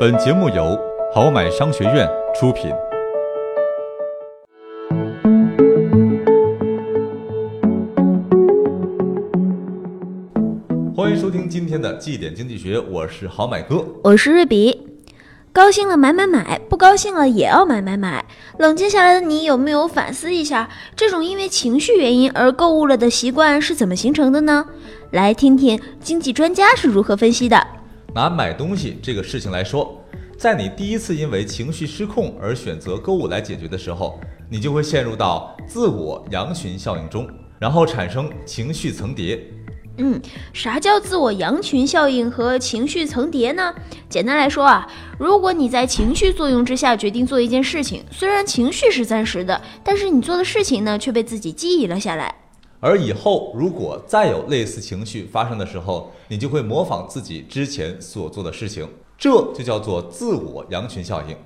本节目由好买商学院出品。欢迎收听今天的绩点经济学，我是好买哥。我是瑞比。高兴了买买买，不高兴了也要买买买。冷静下来的你有没有反思一下，这种因为情绪原因而购物了的习惯是怎么形成的呢？来听听经济专家是如何分析的。拿买东西这个事情来说，在你第一次因为情绪失控而选择购物来解决的时候，你就会陷入到自我羊群效应中，然后产生情绪层叠。嗯，啥叫自我羊群效应和情绪层叠呢？简单来说啊，如果你在情绪作用之下决定做一件事情，虽然情绪是暂时的，但是你做的事情呢却被自己记忆了下来。而以后如果再有类似情绪发生的时候，你就会模仿自己之前所做的事情，这就叫做自我羊群效应。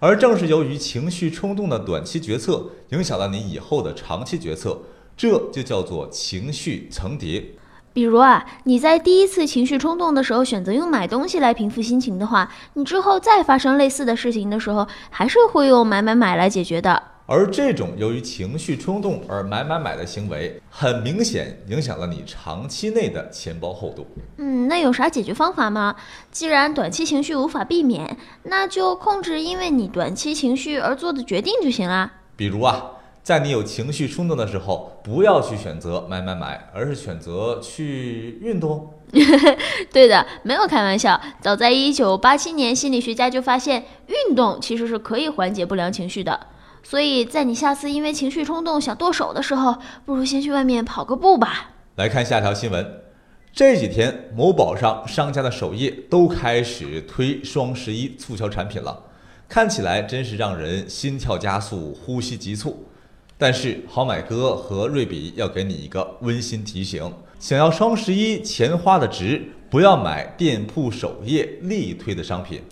而正是由于情绪冲动的短期决策影响了你以后的长期决策，这就叫做情绪层叠。比如啊，你在第一次情绪冲动的时候选择用买东西来平复心情的话，你之后再发生类似的事情的时候，还是会用买买买来解决的。而这种由于情绪冲动而买买买的行为，很明显影响了你长期内的钱包厚度。嗯，那有啥解决方法吗？既然短期情绪无法避免，那就控制因为你短期情绪而做的决定就行啦。比如啊。在你有情绪冲动的时候，不要去选择买买买，而是选择去运动。对的，没有开玩笑。早在一九八七年，心理学家就发现，运动其实是可以缓解不良情绪的。所以在你下次因为情绪冲动想剁手的时候，不如先去外面跑个步吧。来看下条新闻，这几天某宝上商家的首页都开始推双十一促销产品了，看起来真是让人心跳加速、呼吸急促。但是好买哥和瑞比要给你一个温馨提醒：想要双十一钱花的值，不要买店铺首页力推的商品。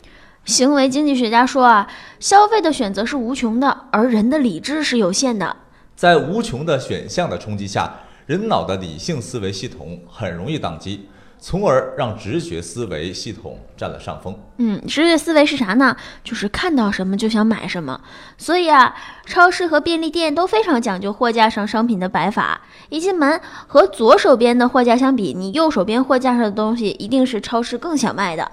行为经济学家说啊，消费的选择是无穷的，而人的理智是有限的。在无穷的选项的冲击下，人脑的理性思维系统很容易宕机。从而让直觉思维系统占了上风。嗯，直觉思维是啥呢？就是看到什么就想买什么。所以啊，超市和便利店都非常讲究货架上商品的摆法。一进门和左手边的货架相比，你右手边货架上的东西一定是超市更想卖的。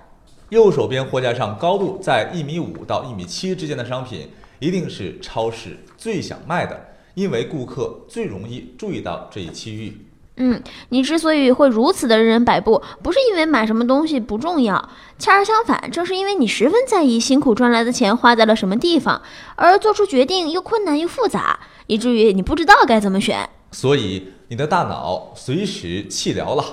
右手边货架上高度在一米五到一米七之间的商品，一定是超市最想卖的，因为顾客最容易注意到这一区域。嗯，你之所以会如此的任人摆布，不是因为买什么东西不重要，恰恰相反，正是因为你十分在意辛苦赚来的钱花在了什么地方，而做出决定又困难又复杂，以至于你不知道该怎么选。所以你的大脑随时气疗了，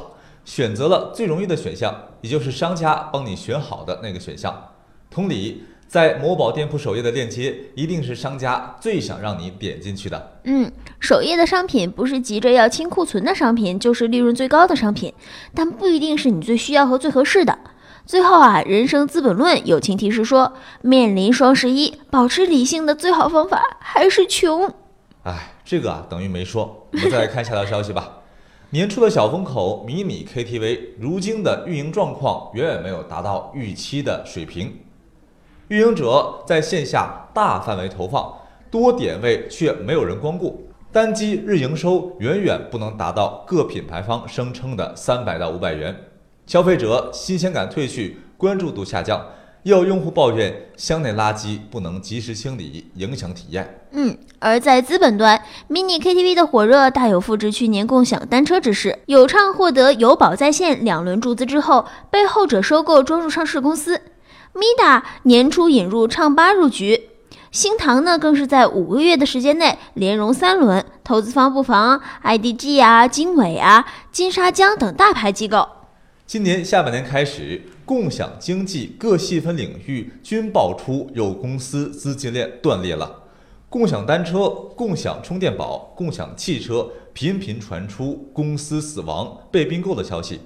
选择了最容易的选项，也就是商家帮你选好的那个选项。同理。在某宝店铺首页的链接，一定是商家最想让你点进去的。嗯，首页的商品不是急着要清库存的商品，就是利润最高的商品，但不一定是你最需要和最合适的。最后啊，人生资本论友情提示说，面临双十一，保持理性的最好方法还是穷。哎，这个啊等于没说。我们再来看下条消息吧。年初的小风口迷你 KTV，如今的运营状况远远没有达到预期的水平。运营者在线下大范围投放，多点位却没有人光顾，单机日营收远远不能达到各品牌方声称的三百到五百元，消费者新鲜感褪去，关注度下降，也有用户抱怨箱内垃圾不能及时清理，影响体验。嗯，而在资本端，mini KTV 的火热大有复制去年共享单车之势，友畅获得友宝在线两轮注资之后，被后者收购装入上市公司。Mida 年初引入唱吧入局，星唐呢更是在五个月的时间内连融三轮，投资方不妨 IDG 啊、经纬啊、金沙江等大牌机构。今年下半年开始，共享经济各细分领域均爆出有公司资金链断裂了，共享单车、共享充电宝、共享汽车频频传出公司死亡、被并购的消息。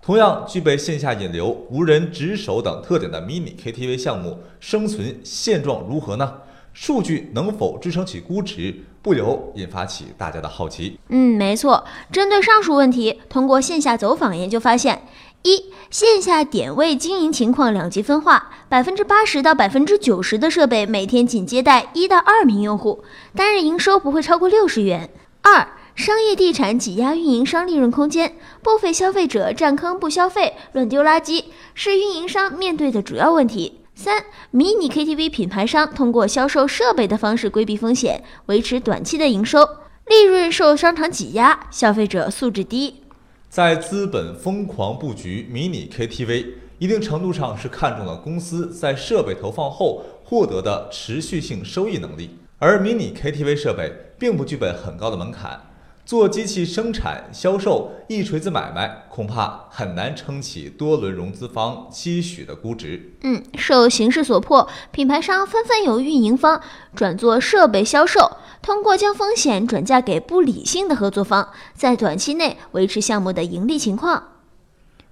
同样具备线下引流、无人值守等特点的迷你 KTV 项目生存现状如何呢？数据能否支撑起估值，不由引发起大家的好奇。嗯，没错。针对上述问题，通过线下走访研究发现，一、线下点位经营情况两极分化，百分之八十到百分之九十的设备每天仅接待一到二名用户，单日营收不会超过六十元。二、商业地产挤压运营商利润空间，部分消费者占坑不消费、乱丢垃圾，是运营商面对的主要问题。三、迷你 KTV 品牌商通过销售设备的方式规避风险，维持短期的营收，利润受商场挤压，消费者素质低。在资本疯狂布局迷你 KTV，一定程度上是看中了公司在设备投放后获得的持续性收益能力。而迷你 KTV 设备并不具备很高的门槛，做机器生产、销售一锤子买卖，恐怕很难撑起多轮融资方期许的估值。嗯，受形势所迫，品牌商纷纷由运营方转做设备销售，通过将风险转嫁给不理性的合作方，在短期内维持项目的盈利情况。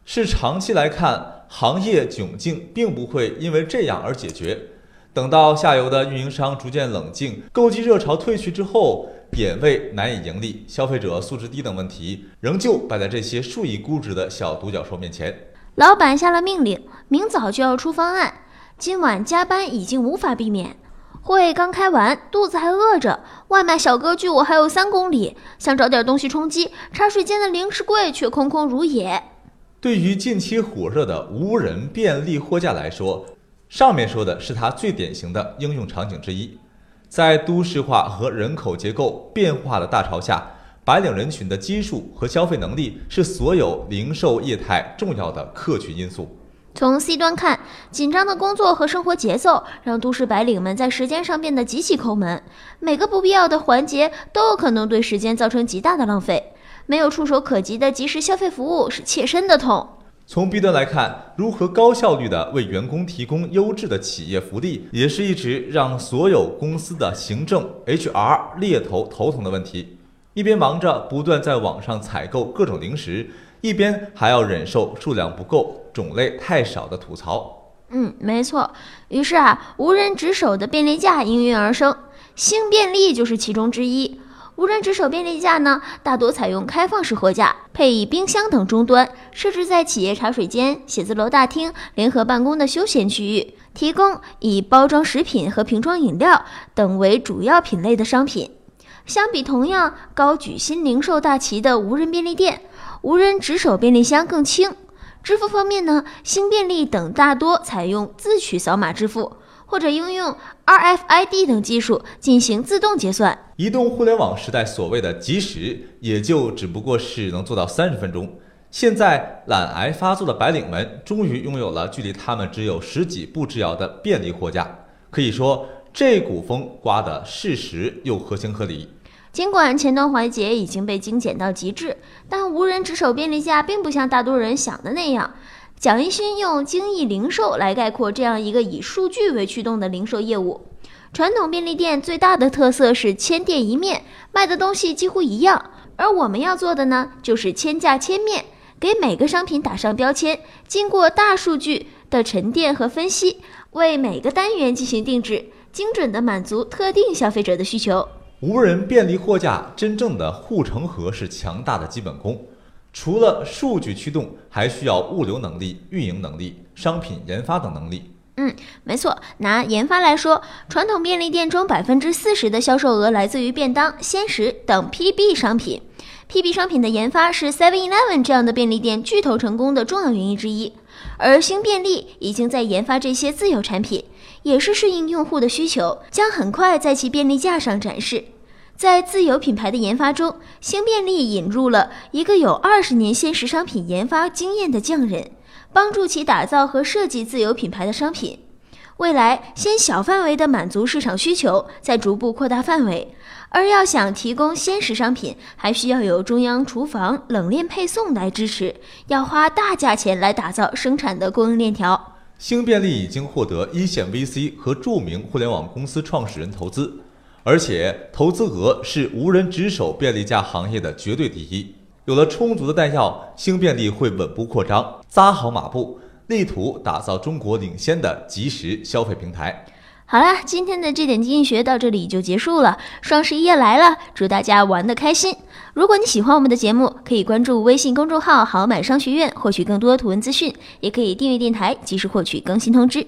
是长期来看，行业窘境并不会因为这样而解决。等到下游的运营商逐渐冷静，购机热潮退去之后，点位难以盈利，消费者素质低等问题，仍旧摆在这些数亿估值的小独角兽面前。老板下了命令，明早就要出方案，今晚加班已经无法避免。会刚开完，肚子还饿着，外卖小哥距我还有三公里，想找点东西充饥，茶水间的零食柜却空空如也。对于近期火热的无人便利货架来说，上面说的是它最典型的应用场景之一，在都市化和人口结构变化的大潮下，白领人群的基数和消费能力是所有零售业态重要的客群因素。从 C 端看，紧张的工作和生活节奏让都市白领们在时间上变得极其抠门，每个不必要的环节都有可能对时间造成极大的浪费，没有触手可及的即时消费服务是切身的痛。从 B 端来看，如何高效率地为员工提供优质的企业福利，也是一直让所有公司的行政 HR 猎头头疼的问题。一边忙着不断在网上采购各种零食，一边还要忍受数量不够、种类太少的吐槽。嗯，没错。于是啊，无人值守的便利架应运而生，星便利就是其中之一。无人值守便利架呢，大多采用开放式货架，配以冰箱等终端，设置在企业茶水间、写字楼大厅、联合办公的休闲区域，提供以包装食品和瓶装饮料等为主要品类的商品。相比同样高举新零售大旗的无人便利店，无人值守便利箱更轻。支付方面呢，新便利等大多采用自取扫码支付。或者应用 RFID 等技术进行自动结算。移动互联网时代所谓的即时，也就只不过是能做到三十分钟。现在懒癌发作的白领们终于拥有了距离他们只有十几步之遥的便利货架，可以说这股风刮得适时又合情合理。尽管前端环节已经被精简到极致，但无人值守便利架并不像大多人想的那样。蒋一勋用精益零售来概括这样一个以数据为驱动的零售业务。传统便利店最大的特色是千店一面，卖的东西几乎一样。而我们要做的呢，就是千价千面，给每个商品打上标签，经过大数据的沉淀和分析，为每个单元进行定制，精准的满足特定消费者的需求。无人便利货架真正的护城河是强大的基本功。除了数据驱动，还需要物流能力、运营能力、商品研发等能力。嗯，没错。拿研发来说，传统便利店中百分之四十的销售额来自于便当、鲜食等 PB 商品。PB 商品的研发是 Seven Eleven 这样的便利店巨头成功的重要原因之一。而新便利已经在研发这些自有产品，也是适应用户的需求，将很快在其便利架上展示。在自有品牌的研发中，星便利引入了一个有二十年鲜食商品研发经验的匠人，帮助其打造和设计自有品牌的商品。未来先小范围的满足市场需求，再逐步扩大范围。而要想提供鲜食商品，还需要有中央厨房冷链配送来支持，要花大价钱来打造生产的供应链条。星便利已经获得一线 VC 和著名互联网公司创始人投资。而且投资额是无人值守便利架行业的绝对第一。有了充足的弹药，星便利会稳步扩张，扎好马步，力图打造中国领先的即时消费平台。好啦，今天的这点经济学到这里就结束了。双十一要来了，祝大家玩的开心！如果你喜欢我们的节目，可以关注微信公众号“好买商学院”获取更多图文资讯，也可以订阅电台，及时获取更新通知。